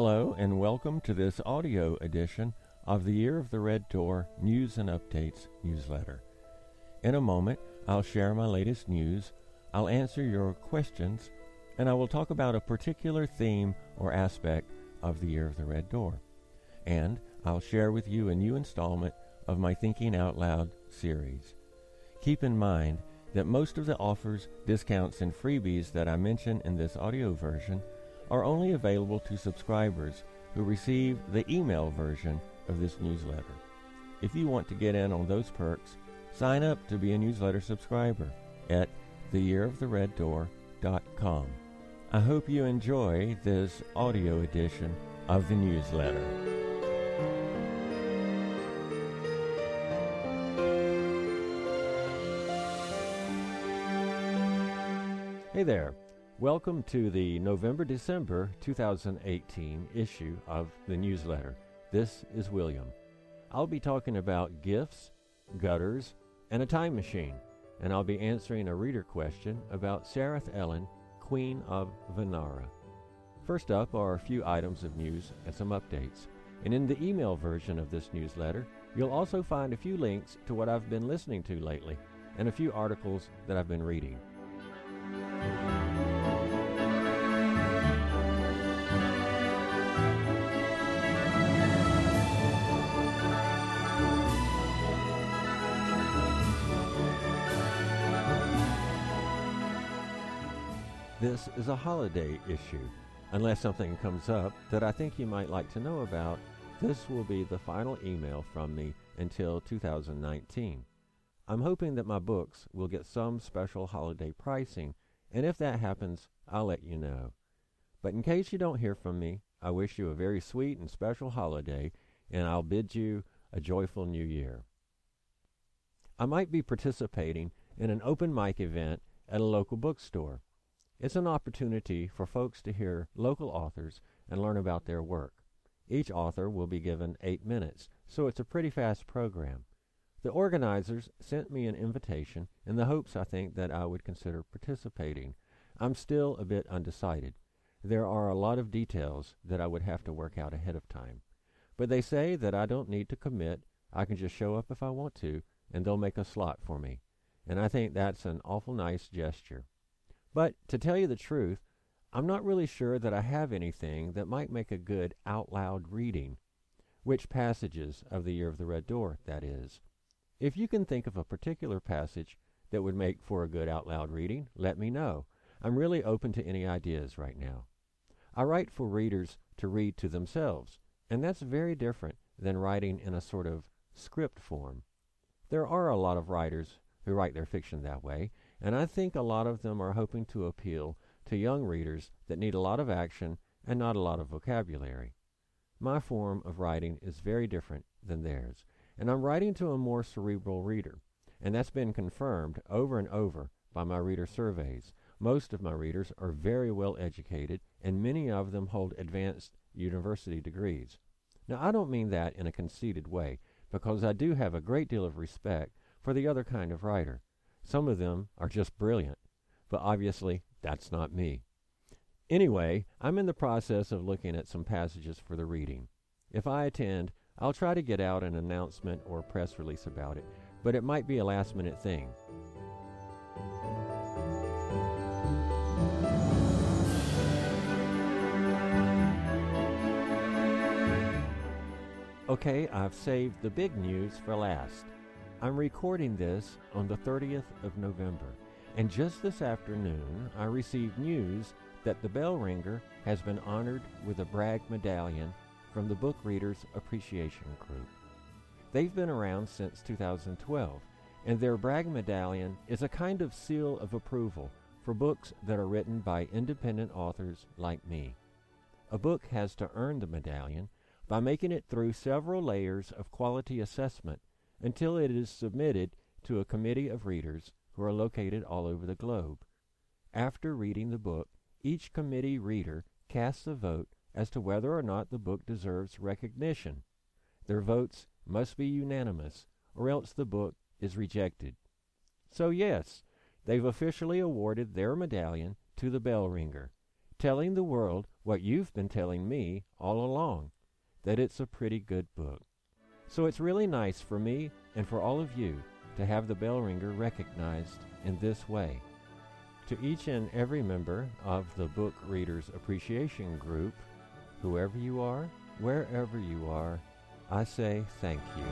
Hello, and welcome to this audio edition of the Year of the Red Door News and Updates newsletter. In a moment, I'll share my latest news, I'll answer your questions, and I will talk about a particular theme or aspect of the Year of the Red Door. And I'll share with you a new installment of my Thinking Out Loud series. Keep in mind that most of the offers, discounts, and freebies that I mention in this audio version are only available to subscribers who receive the email version of this newsletter. If you want to get in on those perks, sign up to be a newsletter subscriber at theyearofthereddoor.com. I hope you enjoy this audio edition of the newsletter. Hey there. Welcome to the November December 2018 issue of the newsletter. This is William. I'll be talking about gifts, gutters, and a time machine, and I'll be answering a reader question about Serith Ellyn, Queen of Venara. First up are a few items of news and some updates. And in the email version of this newsletter, you'll also find a few links to what I've been listening to lately and a few articles that I've been reading. This is a holiday issue. Unless something comes up that I think you might like to know about, this will be the final email from me until 2019. I'm hoping that my books will get some special holiday pricing, and if that happens, I'll let you know. But in case you don't hear from me, I wish you a very sweet and special holiday, and I'll bid you a joyful new year. I might be participating in an open mic event at a local bookstore. It's an opportunity for folks to hear local authors and learn about their work. Each author will be given eight minutes, so it's a pretty fast program. The organizers sent me an invitation in the hopes, I think, that I would consider participating. I'm still a bit undecided. There are a lot of details that I would have to work out ahead of time. But they say that I don't need to commit. I can just show up if I want to, and they'll make a slot for me. And I think that's an awful nice gesture. But to tell you the truth, I'm not really sure that I have anything that might make a good out loud reading. Which passages of the Year of the Red Door, that is. If you can think of a particular passage that would make for a good out loud reading, let me know. I'm really open to any ideas right now. I write for readers to read to themselves, and that's very different than writing in a sort of script form. There are a lot of writers who write their fiction that way, and I think a lot of them are hoping to appeal to young readers that need a lot of action and not a lot of vocabulary. My form of writing is very different than theirs, and I'm writing to a more cerebral reader, and that's been confirmed over and over by my reader surveys. Most of my readers are very well educated, and many of them hold advanced university degrees. Now, I don't mean that in a conceited way, because I do have a great deal of respect for the other kind of writer. Some of them are just brilliant, but obviously that's not me. Anyway, I'm in the process of looking at some passages for the reading. If I attend, I'll try to get out an announcement or press release about it, but it might be a last minute thing. Okay, I've saved the big news for last. I'm recording this on the 30th of November, and just this afternoon I received news that the Bell Ringer has been honored with a B.R.A.G. Medallion from the Book Readers Appreciation Group. They've been around since 2012, and their B.R.A.G. Medallion is a kind of seal of approval for books that are written by independent authors like me. A book has to earn the medallion by making it through several layers of quality assessment until it is submitted to a committee of readers who are located all over the globe. After reading the book, each committee reader casts a vote as to whether or not the book deserves recognition. Their votes must be unanimous, or else the book is rejected. So, yes, they've officially awarded their medallion to the bell ringer. telling the world what you've been telling me all along that it's a pretty good book. So it's really nice for me and for all of you to have the bell ringer recognized in this way. To each and every member of the Book Readers Appreciation Group, whoever you are, wherever you are, I say thank you.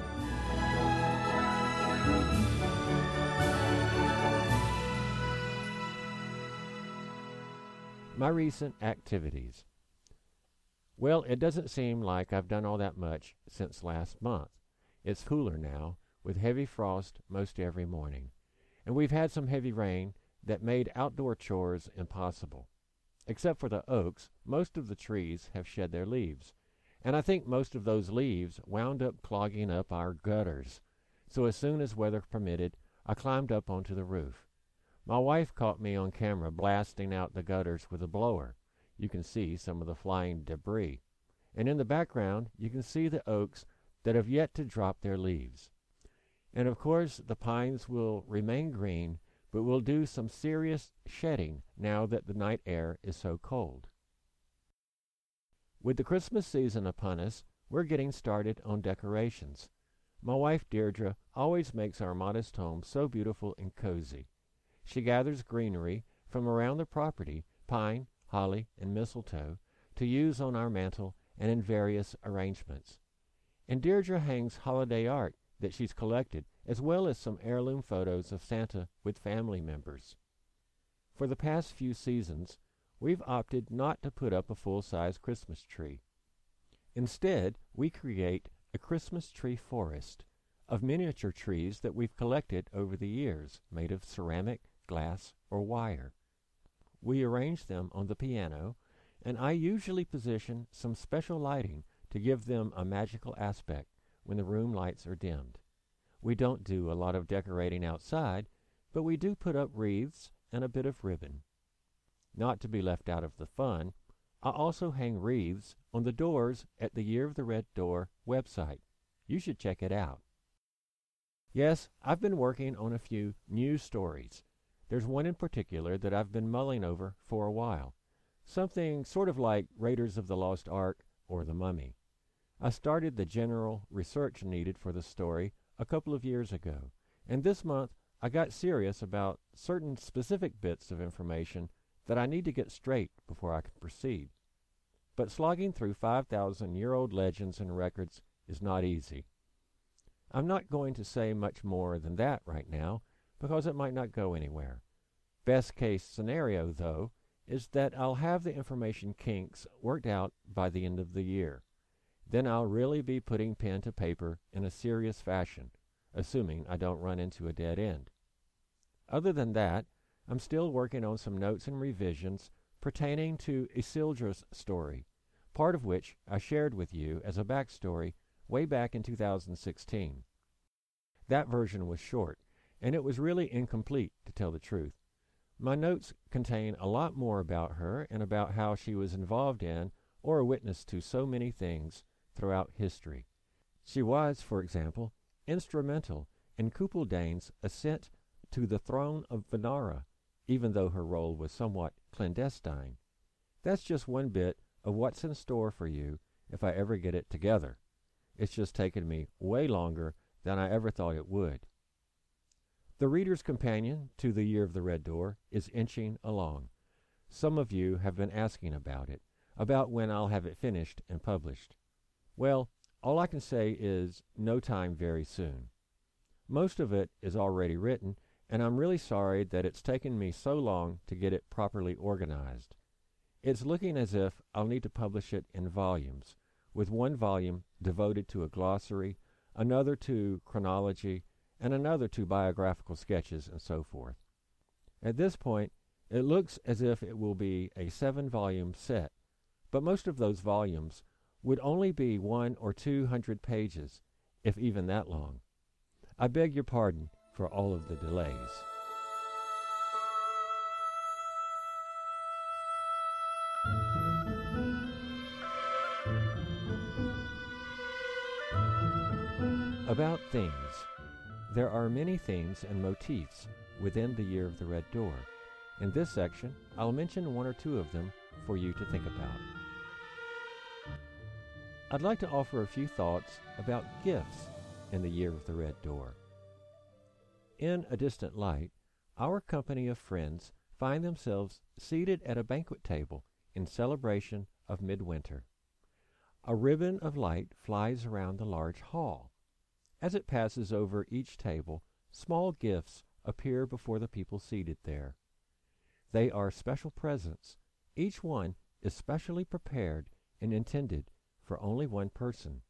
My recent activities. Well, it doesn't seem like I've done all that much since last month. It's cooler now, with heavy frost most every morning, and we've had some heavy rain that made outdoor chores impossible. Except for the oaks, most of the trees have shed their leaves, and I think most of those leaves wound up clogging up our gutters. So as soon as weather permitted, I climbed up onto the roof. My wife caught me on camera blasting out the gutters with a blower. You can see some of the flying debris. And in the background, you can see the oaks that have yet to drop their leaves. And of course, the pines will remain green but will do some serious shedding now that the night air is so cold. With the Christmas season upon us, we're getting started on decorations. My wife Deirdre always makes our modest home so beautiful and cozy. She gathers greenery from around the property, pine, holly, and mistletoe, to use on our mantel and in various arrangements. And Deirdre hangs holiday art that she's collected as well as some heirloom photos of Santa with family members. For the past few seasons, we've opted not to put up a full size Christmas tree. Instead, we create a Christmas tree forest of miniature trees that we've collected over the years, made of ceramic, glass, or wire. We arrange them on the piano, and I usually position some special lighting to give them a magical aspect when the room lights are dimmed. We don't do a lot of decorating outside, but we do put up wreaths and a bit of ribbon. Not to be left out of the fun, I also hang wreaths on the doors at the Year of the Red Door website. You should check it out. Yes, I've been working on a few news stories. There's one in particular that I've been mulling over for a while. Something sort of like Raiders of the Lost Ark or The Mummy. I started the general research needed for the story a couple of years ago, and this month I got serious about certain specific bits of information that I need to get straight before I can proceed. But slogging through 5,000 year old legends and records is not easy. I'm not going to say much more than that right now because it might not go anywhere. Best case scenario, though, is that I'll have the information kinks worked out by the end of the year then I'll really be putting pen to paper in a serious fashion, assuming I don't run into a dead end. Other than that, I'm still working on some notes and revisions pertaining to Isildra's story, part of which I shared with you as a backstory way back in 2016. That version was short, and it was really incomplete, to tell the truth. My notes contain a lot more about her and about how she was involved in or a witness to so many things throughout history. She was, for example, instrumental in Kupeldane's ascent to the throne of Venara, even though her role was somewhat clandestine. That's just one bit of what's in store for you if I ever get it together. It's just taken me way longer than I ever thought it would. The Reader's Companion to the Year of the Red Door is inching along. Some of you have been asking about it, about when I'll have it finished and published. Well, all I can say is no time very soon. Most of it is already written, and I'm really sorry that it's taken me so long to get it properly organized. It's looking as if I'll need to publish it in volumes, with one volume devoted to a glossary, another to chronology, and another two biographical sketches and so forth. At this point, it looks as if it will be a seven volume set, but most of those volumes would only be one or two hundred pages, if even that long. I beg your pardon for all of the delays. About themes. There are many themes and motifs within the Year of the Red Door. In this section, I'll mention one or two of them for you to think about. I'd like to offer a few thoughts about gifts in the year of the Red Door. In a distant light, our company of friends find themselves seated at a banquet table in celebration of midwinter. A ribbon of light flies around the large hall. As it passes over each table, small gifts appear before the people seated there. They are special presents. Each one is specially prepared and intended for only one person.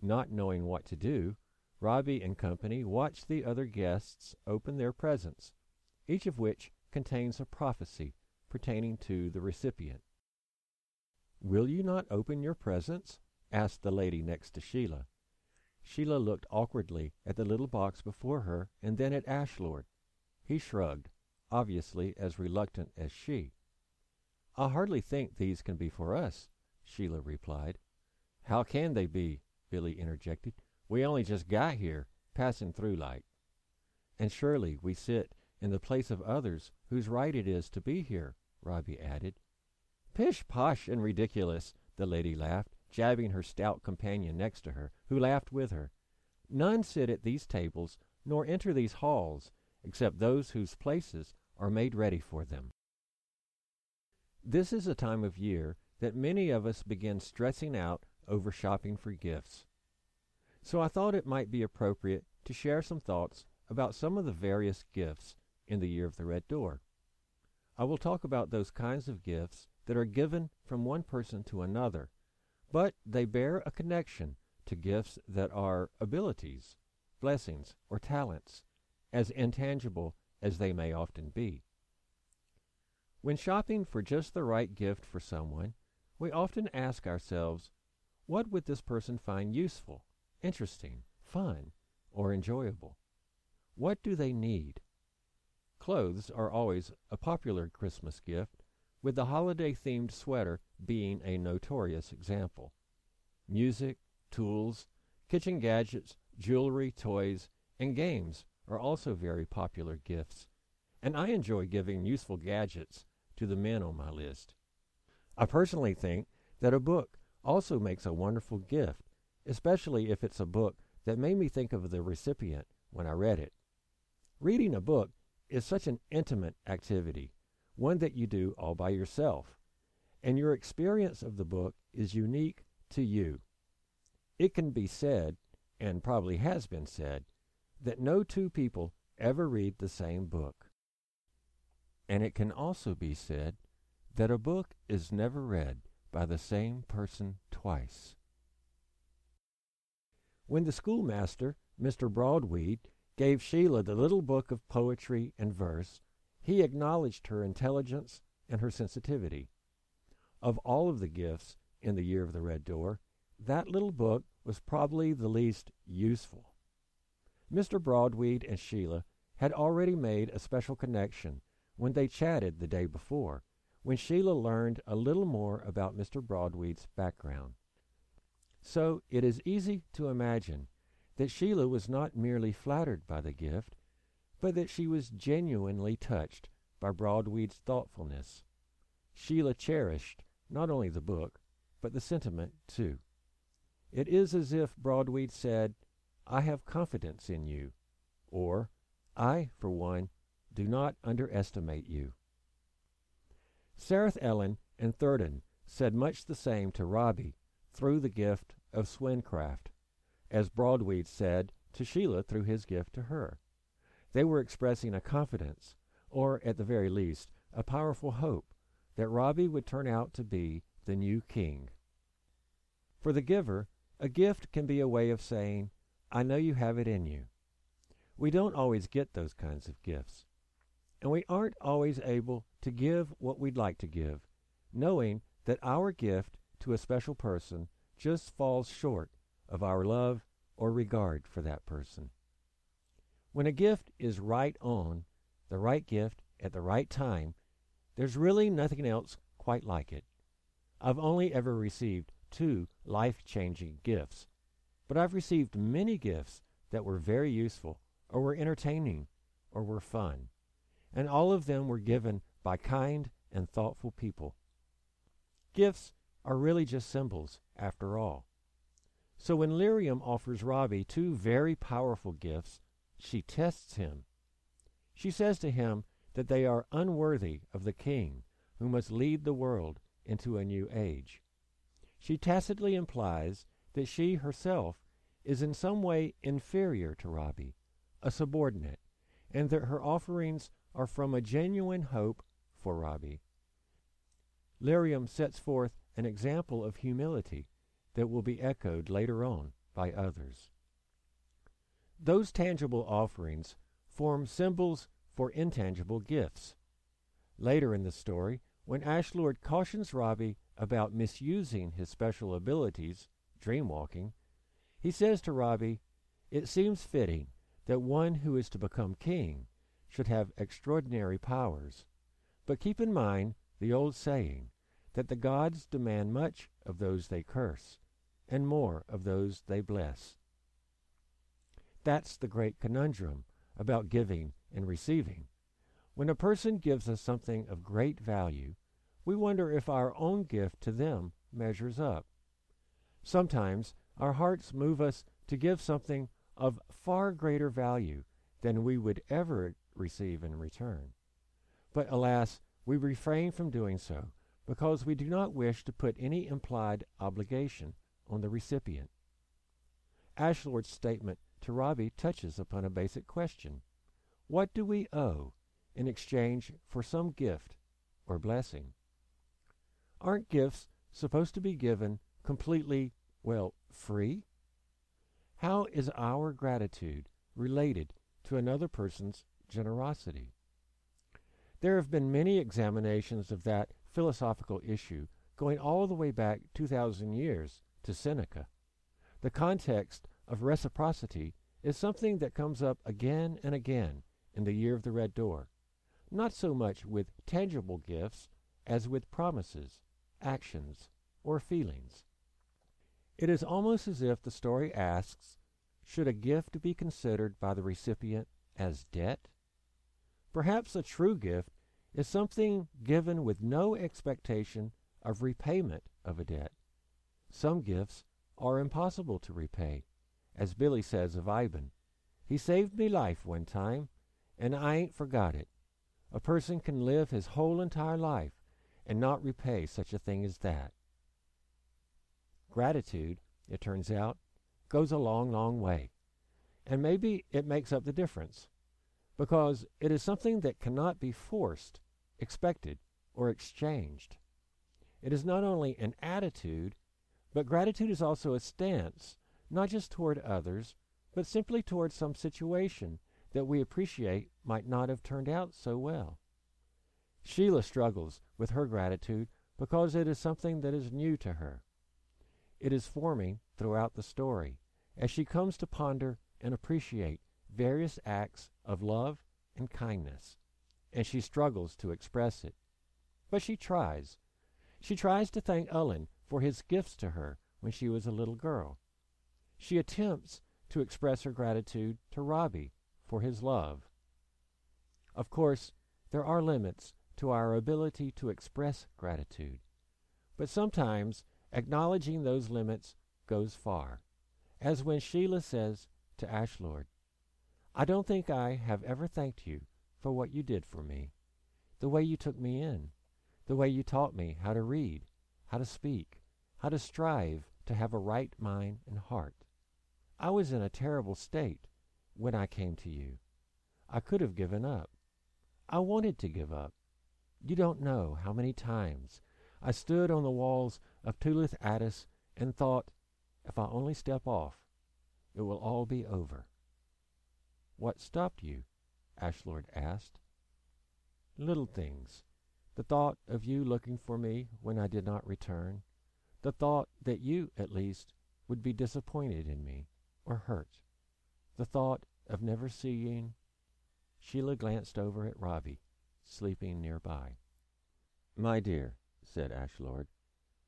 Not knowing what to do, Robbie and company watch the other guests open their presents, each of which contains a prophecy pertaining to the recipient. Will you not open your presents? asked the lady next to Sheila. Sheila looked awkwardly at the little box before her and then at Ashlord. He shrugged, obviously as reluctant as she. I hardly think these can be for us, Sheila replied. How can they be? Billy interjected. We only just got here, passing through like. And surely we sit in the place of others whose right it is to be here, Robbie added. Pish posh and ridiculous, the lady laughed, jabbing her stout companion next to her, who laughed with her. None sit at these tables, nor enter these halls, except those whose places are made ready for them. This is a time of year that many of us begin stressing out over shopping for gifts. So I thought it might be appropriate to share some thoughts about some of the various gifts in the year of the red door. I will talk about those kinds of gifts that are given from one person to another, but they bear a connection to gifts that are abilities, blessings, or talents, as intangible as they may often be. When shopping for just the right gift for someone, we often ask ourselves, what would this person find useful, interesting, fun, or enjoyable? What do they need? Clothes are always a popular Christmas gift, with the holiday themed sweater being a notorious example. Music, tools, kitchen gadgets, jewelry, toys, and games are also very popular gifts, and I enjoy giving useful gadgets to the men on my list. I personally think that a book also makes a wonderful gift, especially if it's a book that made me think of the recipient when I read it. Reading a book is such an intimate activity, one that you do all by yourself, and your experience of the book is unique to you. It can be said, and probably has been said, that no two people ever read the same book. And it can also be said that a book is never read by the same person twice. When the schoolmaster, Mr. Broadweed, gave Sheila the little book of poetry and verse, he acknowledged her intelligence and her sensitivity. Of all of the gifts in the year of the Red Door, that little book was probably the least useful. Mr. Broadweed and Sheila had already made a special connection when they chatted the day before, when Sheila learned a little more about Mr. Broadweed's background. So it is easy to imagine that Sheila was not merely flattered by the gift, but that she was genuinely touched by Broadweed's thoughtfulness. Sheila cherished not only the book, but the sentiment too. It is as if Broadweed said, I have confidence in you, or I, for one, do not underestimate you. Serith Ellyn and Thurden said much the same to Robbie through the gift of Swincraft, as Broadweed said to Sheila through his gift to her. They were expressing a confidence, or at the very least, a powerful hope, that Robbie would turn out to be the new king. For the giver, a gift can be a way of saying, I know you have it in you. We don't always get those kinds of gifts and we aren't always able to give what we'd like to give, knowing that our gift to a special person just falls short of our love or regard for that person. When a gift is right on, the right gift at the right time, there's really nothing else quite like it. I've only ever received two life changing gifts, but I've received many gifts that were very useful, or were entertaining, or were fun and all of them were given by kind and thoughtful people. Gifts are really just symbols, after all. So when Liriam offers Robbie two very powerful gifts, she tests him. She says to him that they are unworthy of the king who must lead the world into a new age. She tacitly implies that she herself is in some way inferior to Robbie, a subordinate, and that her offerings are from a genuine hope for Robbie. Liriam sets forth an example of humility that will be echoed later on by others. Those tangible offerings form symbols for intangible gifts. Later in the story, when Ashlord cautions Robbie about misusing his special abilities, dreamwalking, he says to Robbie, It seems fitting that one who is to become king should have extraordinary powers. But keep in mind the old saying that the gods demand much of those they curse, and more of those they bless. That's the great conundrum about giving and receiving. When a person gives us something of great value, we wonder if our own gift to them measures up. Sometimes our hearts move us to give something of far greater value than we would ever receive in return. But alas, we refrain from doing so because we do not wish to put any implied obligation on the recipient. Ashlord's statement to Robbie touches upon a basic question. What do we owe in exchange for some gift or blessing? Aren't gifts supposed to be given completely, well, free? How is our gratitude related to another person's generosity? There have been many examinations of that philosophical issue going all the way back 2,000 years to Seneca. The context of reciprocity is something that comes up again and again in the year of the red door, not so much with tangible gifts as with promises, actions, or feelings. It is almost as if the story asks Should a gift be considered by the recipient as debt? Perhaps a true gift is something given with no expectation of repayment of a debt. Some gifts are impossible to repay, as Billy says of Ivan. He saved me life one time, and I ain't forgot it. A person can live his whole entire life and not repay such a thing as that. Gratitude, it turns out, goes a long, long way. And maybe it makes up the difference, because it is something that cannot be forced, expected, or exchanged. It is not only an attitude, but gratitude is also a stance, not just toward others, but simply toward some situation that we appreciate might not have turned out so well. Sheila struggles with her gratitude because it is something that is new to her. It is forming throughout the story as she comes to ponder and appreciate various acts of love and kindness, and she struggles to express it. But she tries. She tries to thank Ullin for his gifts to her when she was a little girl. She attempts to express her gratitude to Robbie for his love. Of course, there are limits to our ability to express gratitude, but sometimes acknowledging those limits goes far, as when Sheila says to Ashlord, I don't think I have ever thanked you for what you did for me, the way you took me in, the way you taught me how to read, how to speak, how to strive to have a right mind and heart. I was in a terrible state when I came to you. I could have given up. I wanted to give up. You don't know how many times I stood on the walls of Tulith Addis and thought, if I only step off, it will all be over. What stopped you? Ashlord asked. Little things. The thought of you looking for me when I did not return. The thought that you, at least, would be disappointed in me or hurt. The thought of never seeing. Sheila glanced over at Robbie, sleeping nearby. My dear, said Ashlord,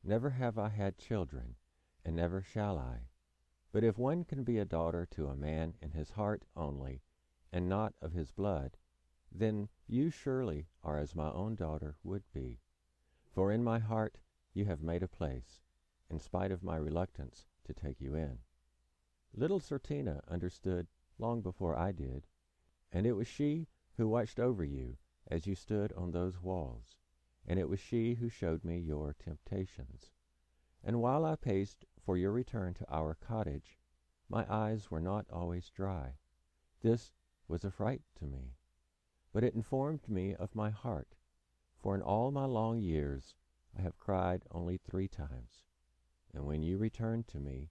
never have I had children, and never shall I. But if one can be a daughter to a man in his heart only, and not of his blood, then you surely are as my own daughter would be. For in my heart you have made a place, in spite of my reluctance to take you in. Little Certina understood long before I did, and it was she who watched over you as you stood on those walls, and it was she who showed me your temptations. And while I paced for your return to our cottage, my eyes were not always dry. This was a fright to me, but it informed me of my heart, for in all my long years I have cried only three times. And when you returned to me,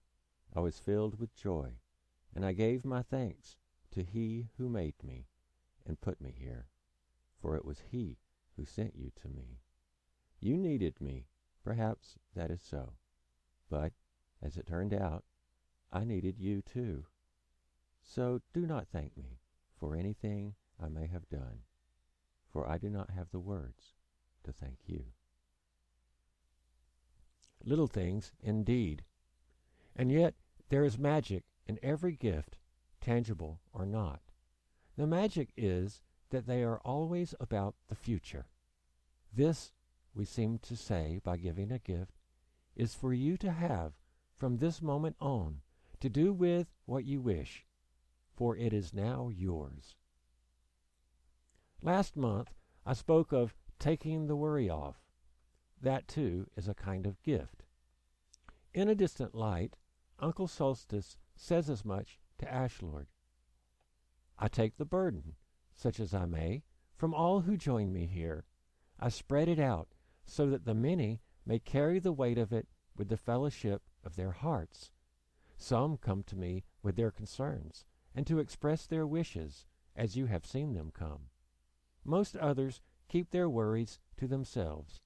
I was filled with joy, and I gave my thanks to He who made me and put me here, for it was He who sent you to me. You needed me, perhaps that is so, but, as it turned out, I needed you too. So do not thank me for anything I may have done, for I do not have the words to thank you. Little things, indeed. And yet there is magic in every gift, tangible or not. The magic is that they are always about the future. This, we seem to say by giving a gift, is for you to have from this moment on, to do with what you wish, for it is now yours. Last month I spoke of taking the worry off. That, too, is a kind of gift. In a distant light, Uncle Solstice says as much to Ashlord. I take the burden, such as I may, from all who join me here. I spread it out so that the many may carry the weight of it with the fellowship of their hearts. Some come to me with their concerns, and to express their wishes, as you have seen them come. Most others keep their worries to themselves.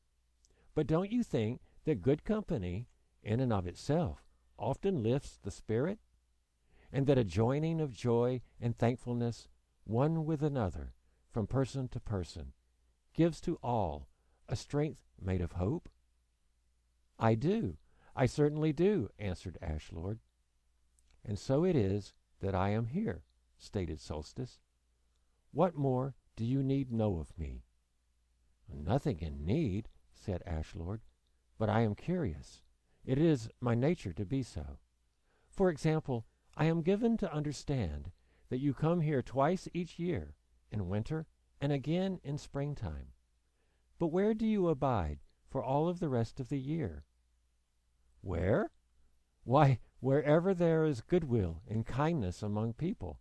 But don't you think that good company, in and of itself, often lifts the spirit? And that a joining of joy and thankfulness, one with another, from person to person, gives to all a strength made of hope? I do, I certainly do, answered Ashlord. And so it is that I am here, stated Solstice. What more do you need know of me? Nothing in need, said Ashlord, but I am curious. It is my nature to be so. For example, I am given to understand that you come here twice each year, in winter and again in springtime. But where do you abide for all of the rest of the year? Where? Why, wherever there is goodwill and kindness among people.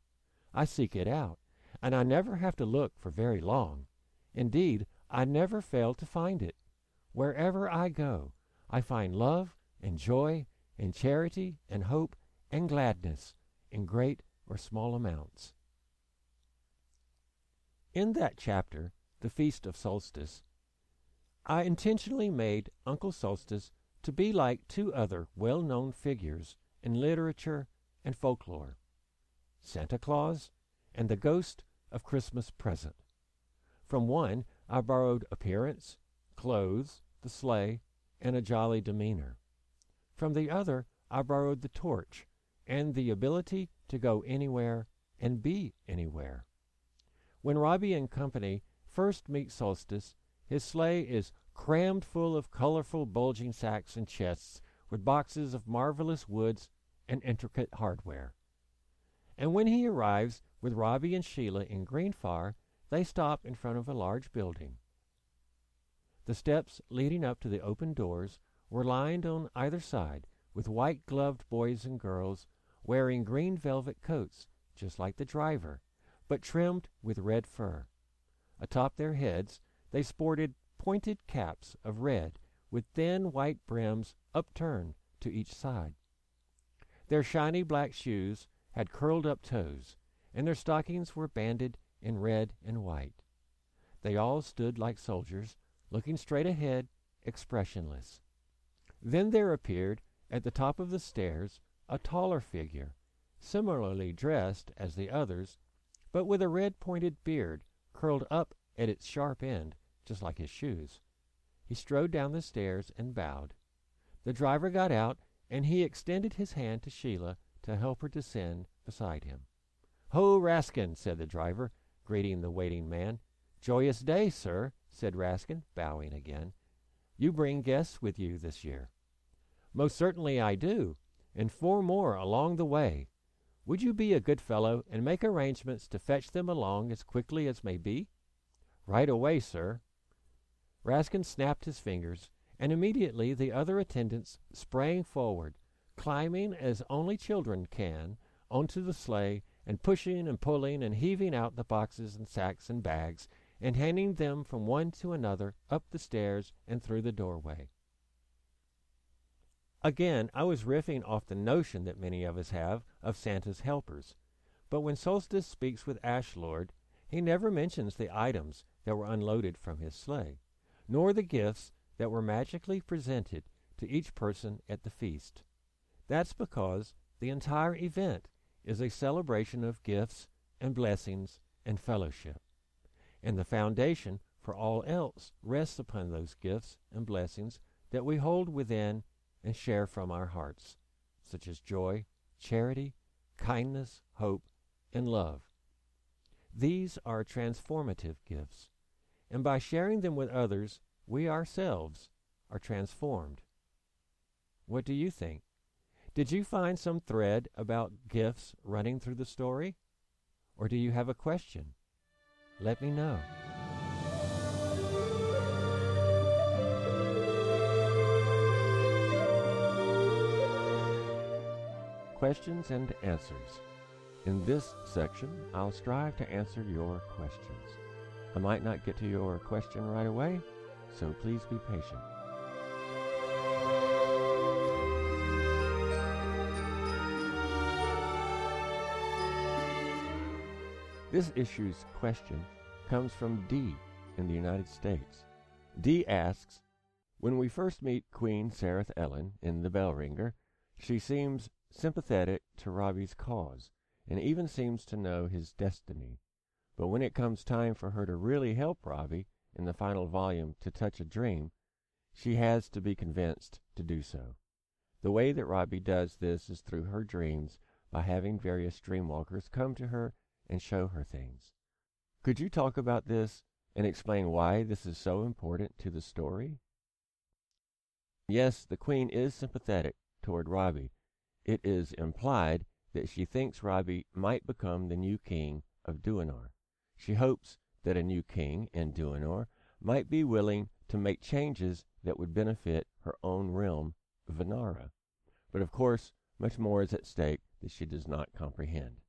I seek it out, and I never have to look for very long. Indeed, I never fail to find it. Wherever I go, I find love and joy and charity and hope and gladness in great or small amounts. In that chapter, The Feast of Solstice, I intentionally made Uncle Solstice to be like two other well known figures in literature and folklore Santa Claus and the Ghost of Christmas Present. From one, I borrowed appearance, clothes, the sleigh, and a jolly demeanor. From the other, I borrowed the torch and the ability to go anywhere and be anywhere. When Robbie and company first meet Solstice, his sleigh is crammed full of colorful bulging sacks and chests with boxes of marvelous woods and intricate hardware. And when he arrives with Robbie and Sheila in Greenfar, they stop in front of a large building. The steps leading up to the open doors were lined on either side with white gloved boys and girls wearing green velvet coats, just like the driver, but trimmed with red fur. Atop their heads they sported pointed caps of red with thin white brims upturned to each side. Their shiny black shoes had curled up toes, and their stockings were banded in red and white. They all stood like soldiers, looking straight ahead, expressionless. Then there appeared, at the top of the stairs, a taller figure, similarly dressed as the others, but with a red pointed beard curled up at its sharp end, just like his shoes. He strode down the stairs and bowed. The driver got out, and he extended his hand to Sheila to help her descend beside him. Ho, Raskin, said the driver, greeting the waiting man. Joyous day, sir, said Raskin, bowing again. You bring guests with you this year. Most certainly I do, and four more along the way. Would you be a good fellow and make arrangements to fetch them along as quickly as may be? Right away, sir. Raskin snapped his fingers, and immediately the other attendants sprang forward, climbing as only children can onto the sleigh and pushing and pulling and heaving out the boxes and sacks and bags and handing them from one to another up the stairs and through the doorway. Again, I was riffing off the notion that many of us have of Santa's helpers. But when Solstice speaks with Ashlord, he never mentions the items that were unloaded from his sleigh, nor the gifts that were magically presented to each person at the feast. That's because the entire event is a celebration of gifts and blessings and fellowship. And the foundation for all else rests upon those gifts and blessings that we hold within and share from our hearts, such as joy, charity, kindness, hope, and love. These are transformative gifts, and by sharing them with others, we ourselves are transformed. What do you think? Did you find some thread about gifts running through the story? Or do you have a question? Let me know. Questions and answers. In this section, I'll strive to answer your questions. I might not get to your question right away, so please be patient. This issue's question comes from D in the United States. D asks, When we first meet Queen Serith Ellyn in The Bell Ringer, she seems sympathetic to Robbie's cause, and even seems to know his destiny. But when it comes time for her to really help Robbie in the final volume to touch a dream, she has to be convinced to do so. The way that Robbie does this is through her dreams by having various dreamwalkers come to her and show her things. Could you talk about this and explain why this is so important to the story? Yes, the Queen is sympathetic toward Robbie. It is implied that she thinks Robbie might become the new king of Duanor. She hopes that a new king in Duanor might be willing to make changes that would benefit her own realm, Venara. But of course, much more is at stake that she does not comprehend.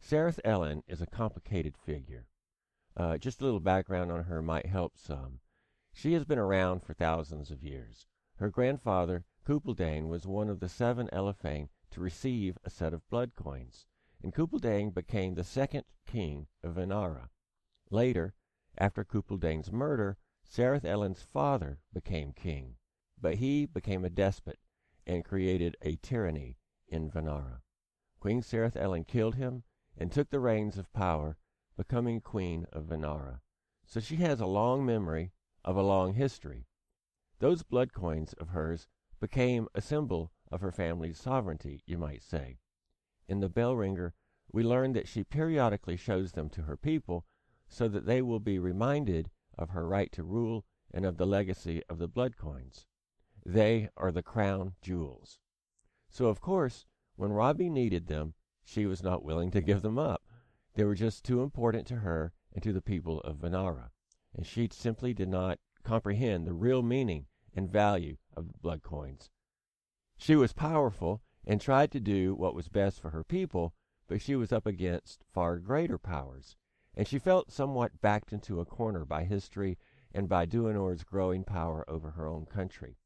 Serith Ellyn is a complicated figure. Uh, just a little background on her might help some. She has been around for thousands of years. Her grandfather, Kupeldain, was one of the seven Elefang to receive a set of blood coins, and Kupeldain became the second king of Venara. Later, after Kupeldain's murder, Serith Ellyn's father became king, but he became a despot and created a tyranny in Venara. Queen Serith Ellyn killed him and took the reins of power, becoming queen of Venara. So she has a long memory of a long history. Those blood coins of hers became a symbol of her family's sovereignty, you might say. In the bell ringer, we learn that she periodically shows them to her people so that they will be reminded of her right to rule and of the legacy of the blood coins. They are the crown jewels. So, of course, when Robbie needed them, she was not willing to give them up. They were just too important to her and to the people of Venara, and she simply did not comprehend the real meaning and value of the blood coins. She was powerful and tried to do what was best for her people, but she was up against far greater powers, and she felt somewhat backed into a corner by history and by Duanor's growing power over her own country.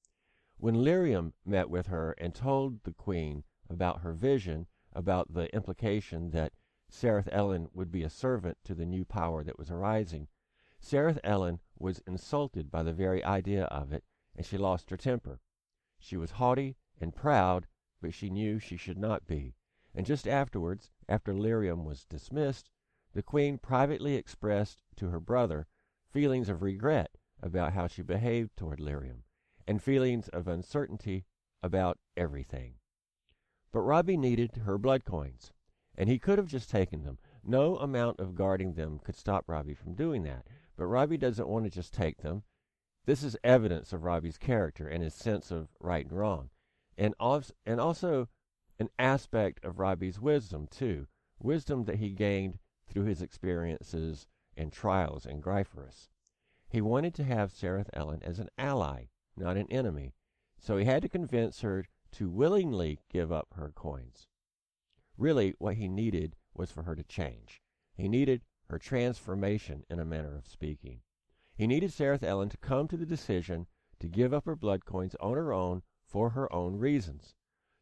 When Lirium met with her and told the queen about her vision about the implication that Serith Ellyn would be a servant to the new power that was arising. Serith Ellyn was insulted by the very idea of it, and she lost her temper. She was haughty and proud, but she knew she should not be. And just afterwards, after Lirium was dismissed, the queen privately expressed to her brother feelings of regret about how she behaved toward Lirium, and feelings of uncertainty about everything. But Robbie needed her blood coins, and he could have just taken them. No amount of guarding them could stop Robbie from doing that. But Robbie doesn't want to just take them. This is evidence of Robbie's character and his sense of right and wrong, and also, an aspect of Robbie's wisdom too, wisdom that he gained through his experiences and trials in Gryphorus. He wanted to have Serith Ellyn as an ally, not an enemy, so he had to convince her to willingly give up her coins. Really, what he needed was for her to change. He needed her transformation, in a manner of speaking. He needed Serith Ellyn to come to the decision to give up her blood coins on her own for her own reasons.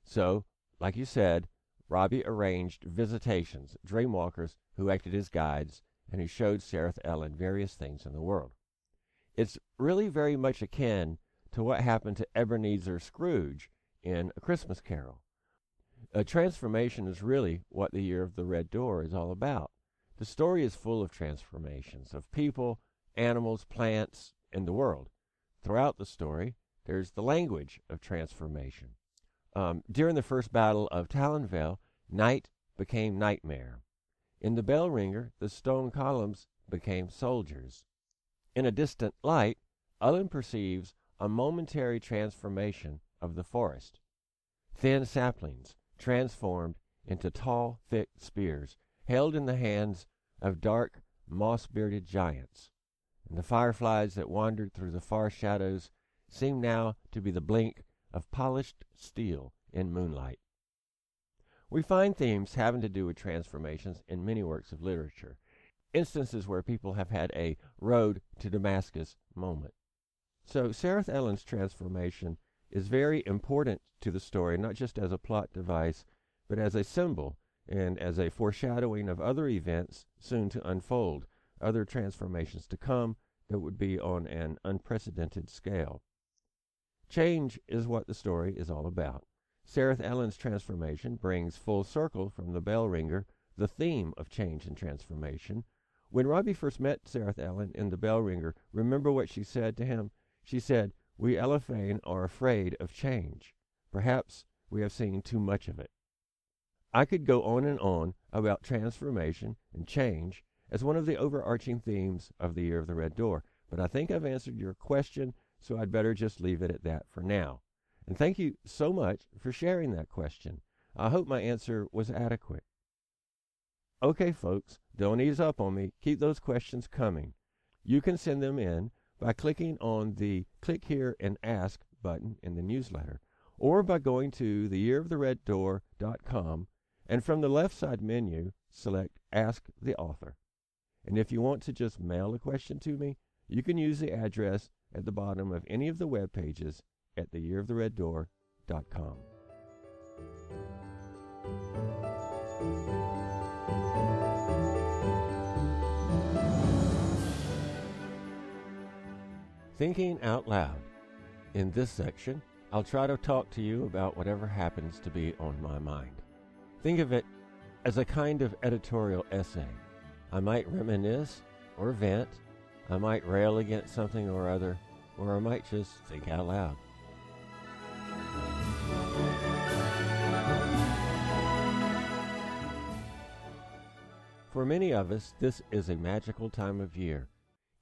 So, like you said, Robbie arranged visitations, dreamwalkers who acted as guides and who showed Serith Ellyn various things in the world. It's really very much akin to what happened to Ebenezer Scrooge in A Christmas Carol. A transformation is really what the Year of the Red Door is all about. The story is full of transformations of people, animals, plants, and the world. Throughout the story, there's the language of transformation. Um, during the first battle of Talonvale, night became nightmare. In the bell ringer, the stone columns became soldiers. In a distant light, Ullin perceives a momentary transformation of the forest. Thin saplings transformed into tall, thick spears, held in the hands of dark, moss bearded giants. And the fireflies that wandered through the far shadows seemed now to be the blink of polished steel in moonlight. We find themes having to do with transformations in many works of literature instances where people have had a road to Damascus moment. So Serith Ellyn's transformation is very important to the story, not just as a plot device, but as a symbol and as a foreshadowing of other events soon to unfold, other transformations to come that would be on an unprecedented scale. Change is what the story is all about. Serith Ellyn's transformation brings full circle from the bell ringer the theme of change and transformation when Robbie first met Serith Ellyn in the bell ringer, remember what she said to him? She said, We Elephane are afraid of change. Perhaps we have seen too much of it. I could go on and on about transformation and change as one of the overarching themes of the Year of the Red Door, but I think I've answered your question, so I'd better just leave it at that for now. And thank you so much for sharing that question. I hope my answer was adequate. Okay, folks, don't ease up on me. Keep those questions coming. You can send them in by clicking on the Click Here and Ask button in the newsletter, or by going to theyearofthereddoor.com and from the left side menu, select Ask the Author. And if you want to just mail a question to me, you can use the address at the bottom of any of the web pages at theyearofthereddoor.com. Thinking Out Loud. In this section, I'll try to talk to you about whatever happens to be on my mind. Think of it as a kind of editorial essay. I might reminisce or vent, I might rail against something or other, or I might just think out loud. For many of us, this is a magical time of year,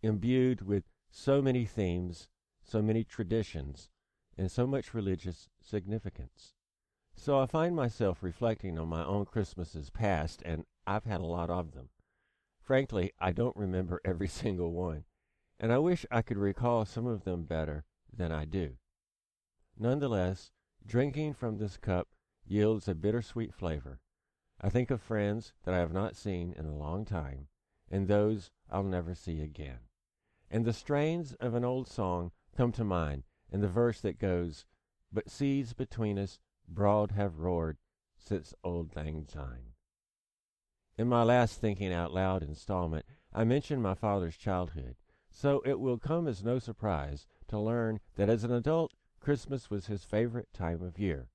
imbued with so many themes, so many traditions, and so much religious significance. So I find myself reflecting on my own Christmases past, and I've had a lot of them. Frankly, I don't remember every single one, and I wish I could recall some of them better than I do. Nonetheless, drinking from this cup yields a bittersweet flavor. I think of friends that I have not seen in a long time, and those I'll never see again and the strains of an old song come to mind and the verse that goes, But seas between us broad have roared since old Lang Syne. In my last Thinking Out Loud installment, I mentioned my father's childhood, so it will come as no surprise to learn that as an adult, Christmas was his favorite time of year.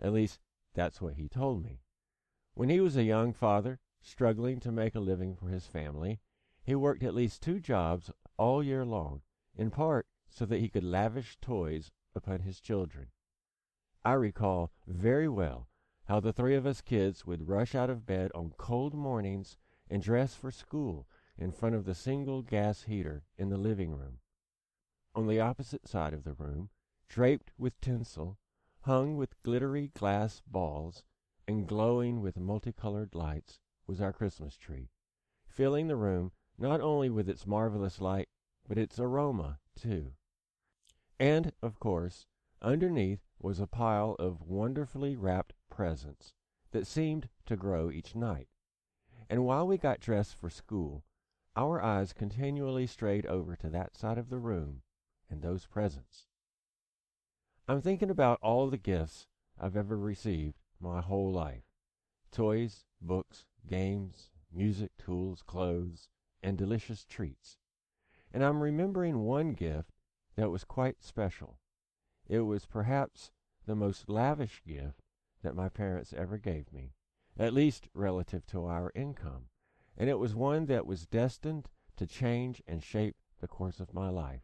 At least, that's what he told me. When he was a young father, struggling to make a living for his family, he worked at least two jobs all year long, in part so that he could lavish toys upon his children. I recall very well how the three of us kids would rush out of bed on cold mornings and dress for school in front of the single gas heater in the living room. on the opposite side of the room, draped with tinsel, hung with glittery glass balls, and glowing with multicolored lights, was our Christmas tree, filling the room not only with its marvelous light, but its aroma, too. And, of course, underneath was a pile of wonderfully wrapped presents that seemed to grow each night. And while we got dressed for school, our eyes continually strayed over to that side of the room and those presents. I'm thinking about all the gifts I've ever received my whole life toys, books, games, music, tools, clothes, and delicious treats. And I'm remembering one gift that was quite special. It was perhaps the most lavish gift that my parents ever gave me, at least relative to our income, and it was one that was destined to change and shape the course of my life.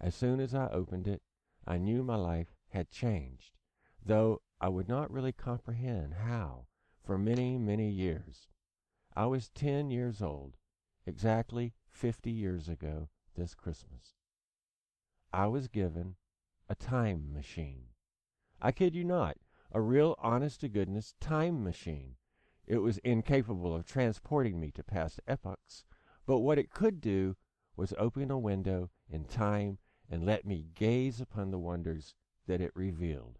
As soon as I opened it, I knew my life had changed, though I would not really comprehend how for many, many years. I was ten years old, exactly fifty years ago this Christmas. I was given a time machine. I kid you not, a real honest to goodness time machine. It was incapable of transporting me to past epochs, but what it could do was open a window in time and let me gaze upon the wonders that it revealed.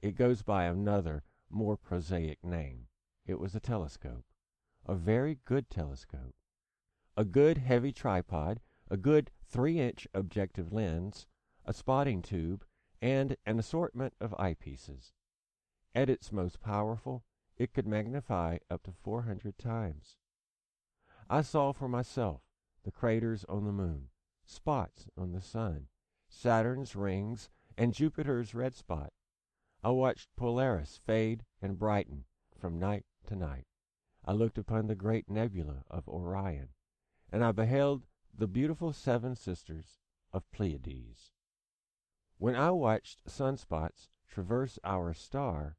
It goes by another, more prosaic name. It was a telescope, a very good telescope. A good heavy tripod, a good three inch objective lens, a spotting tube, and an assortment of eyepieces. At its most powerful, it could magnify up to 400 times. I saw for myself the craters on the moon, spots on the sun, Saturn's rings, and Jupiter's red spot. I watched Polaris fade and brighten from night to night. I looked upon the great nebula of Orion, and I beheld the beautiful seven sisters of Pleiades. When I watched sunspots traverse our star,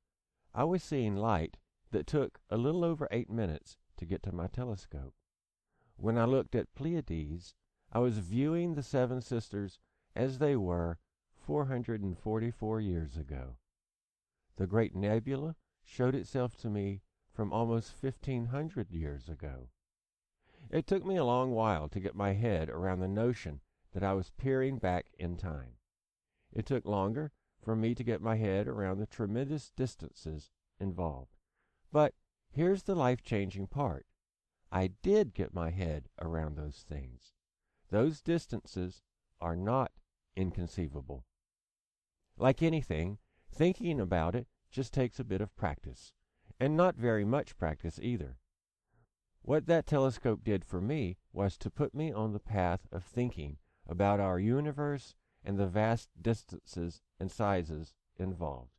I was seeing light that took a little over eight minutes to get to my telescope. When I looked at Pleiades, I was viewing the seven sisters as they were 444 years ago. The great nebula showed itself to me from almost 1500 years ago. It took me a long while to get my head around the notion that I was peering back in time. It took longer for me to get my head around the tremendous distances involved. But here's the life changing part. I did get my head around those things. Those distances are not inconceivable. Like anything, thinking about it just takes a bit of practice, and not very much practice either. What that telescope did for me was to put me on the path of thinking about our universe and the vast distances and sizes involved.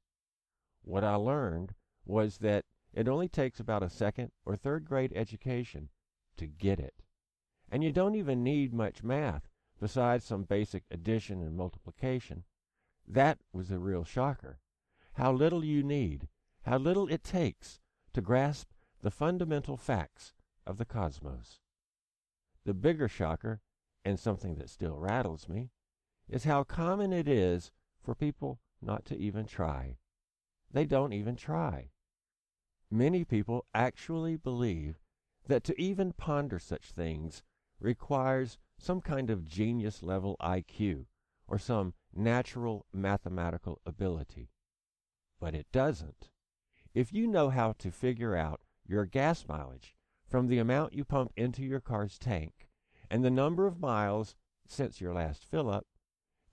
What I learned was that it only takes about a second or third grade education to get it. And you don't even need much math besides some basic addition and multiplication. That was the real shocker. How little you need, how little it takes to grasp the fundamental facts of the cosmos. The bigger shocker, and something that still rattles me, is how common it is for people not to even try. They don't even try. Many people actually believe that to even ponder such things requires some kind of genius level IQ or some natural mathematical ability. But it doesn't. If you know how to figure out your gas mileage from the amount you pump into your car's tank and the number of miles since your last fill up,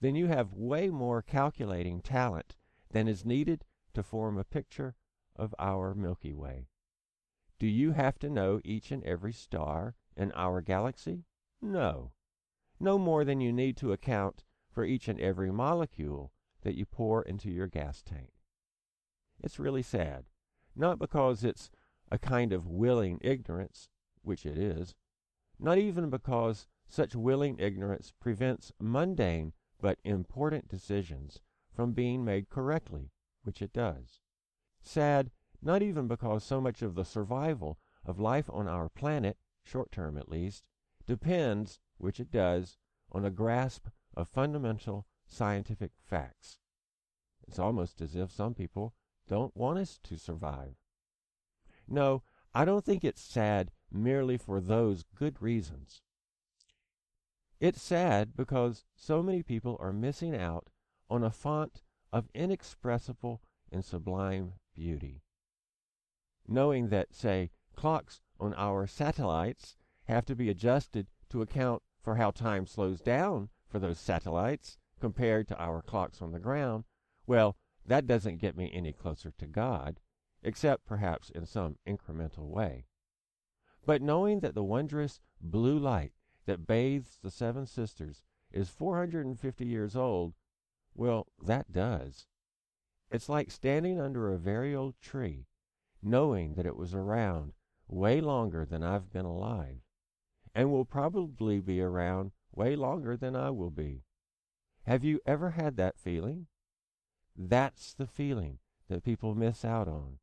then you have way more calculating talent than is needed to form a picture of our Milky Way. Do you have to know each and every star in our galaxy? No. No more than you need to account for each and every molecule that you pour into your gas tank. It's really sad. Not because it's a kind of willing ignorance, which it is, not even because such willing ignorance prevents mundane but important decisions from being made correctly, which it does. Sad, not even because so much of the survival of life on our planet, short term at least, depends, which it does, on a grasp of fundamental scientific facts. It's almost as if some people don't want us to survive. No, I don't think it's sad merely for those good reasons. It's sad because so many people are missing out on a font of inexpressible and sublime beauty. Knowing that, say, clocks on our satellites have to be adjusted to account for how time slows down for those satellites compared to our clocks on the ground, well, that doesn't get me any closer to God, except perhaps in some incremental way. But knowing that the wondrous blue light that bathes the seven sisters is 450 years old, well, that does. It's like standing under a very old tree, knowing that it was around way longer than I've been alive, and will probably be around way longer than I will be. Have you ever had that feeling? That's the feeling that people miss out on,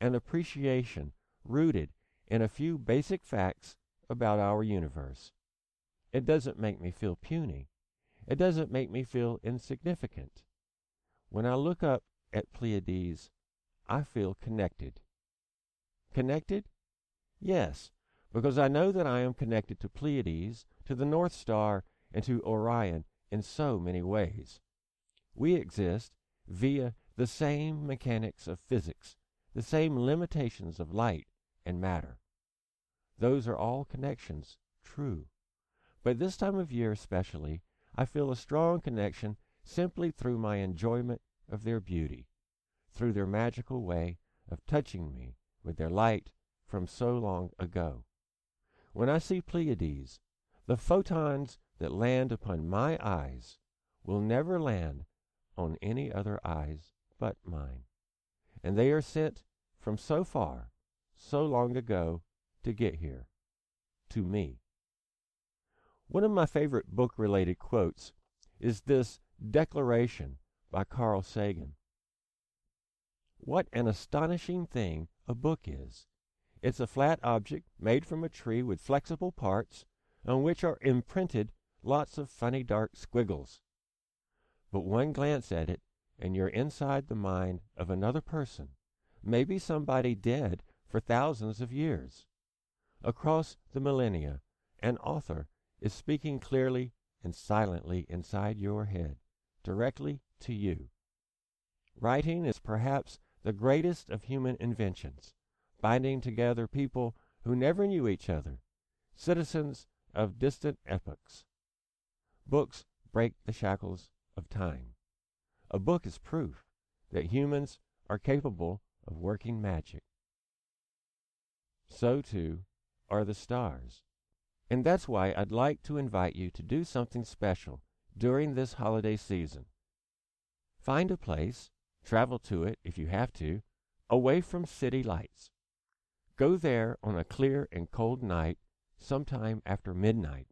an appreciation rooted in a few basic facts about our universe. It doesn't make me feel puny. It doesn't make me feel insignificant. When I look up at Pleiades, I feel connected. Connected? Yes, because I know that I am connected to Pleiades, to the North Star, and to Orion in so many ways. We exist via the same mechanics of physics, the same limitations of light and matter. Those are all connections, true. But this time of year especially, I feel a strong connection simply through my enjoyment of their beauty, through their magical way of touching me with their light from so long ago. When I see Pleiades, the photons that land upon my eyes will never land on any other eyes but mine. And they are sent from so far, so long ago, to get here, to me. One of my favorite book related quotes is this declaration by Carl Sagan. What an astonishing thing a book is! It's a flat object made from a tree with flexible parts on which are imprinted lots of funny dark squiggles. But one glance at it, and you're inside the mind of another person, maybe somebody dead for thousands of years. Across the millennia, an author is speaking clearly and silently inside your head, directly to you. Writing is perhaps the greatest of human inventions, binding together people who never knew each other, citizens of distant epochs. Books break the shackles of time. A book is proof that humans are capable of working magic. So, too, are the stars. And that's why I'd like to invite you to do something special during this holiday season. Find a place, travel to it if you have to, away from city lights. Go there on a clear and cold night sometime after midnight.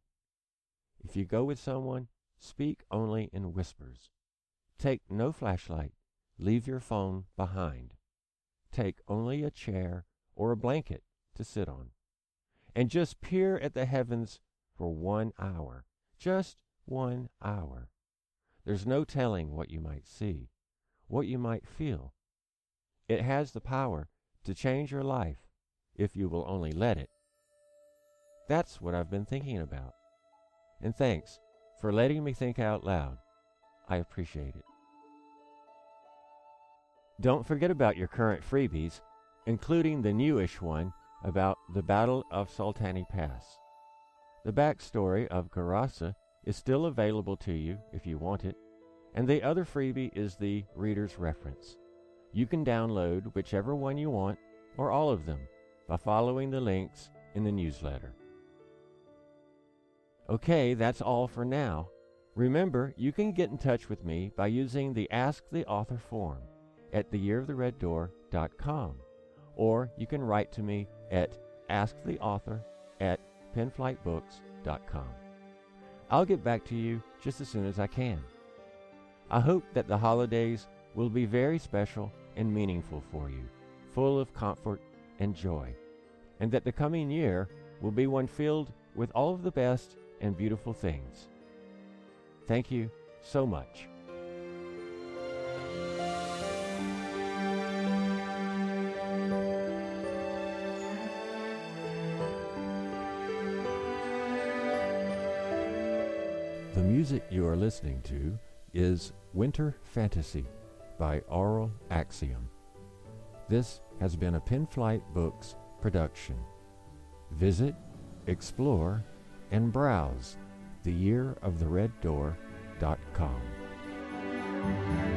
If you go with someone, speak only in whispers. Take no flashlight. Leave your phone behind. Take only a chair or a blanket to sit on and just peer at the heavens for one hour. Just one hour. There's no telling what you might see, what you might feel. It has the power to change your life if you will only let it. That's what I've been thinking about. And thanks for letting me think out loud. I appreciate it. Don't forget about your current freebies, including the newish one about the Battle of Sultani Pass. The backstory of Gerasa is still available to you if you want it, and the other freebie is the reader's reference. You can download whichever one you want, or all of them, by following the links in the newsletter. Okay, that's all for now. Remember, you can get in touch with me by using the Ask the Author form at theyearofthereddoor.com, or you can write to me at asktheauthor at penflightbooks.com. I'll get back to you just as soon as I can. I hope that the holidays will be very special and meaningful for you, full of comfort and joy, and that the coming year will be one filled with all of the best and beautiful things. Thank you so much. The music you are listening to is Winter Fantasy by Aural Axiom. This has been a Penflight Books production. Visit, explore, and browse theyearofthereddoor.com.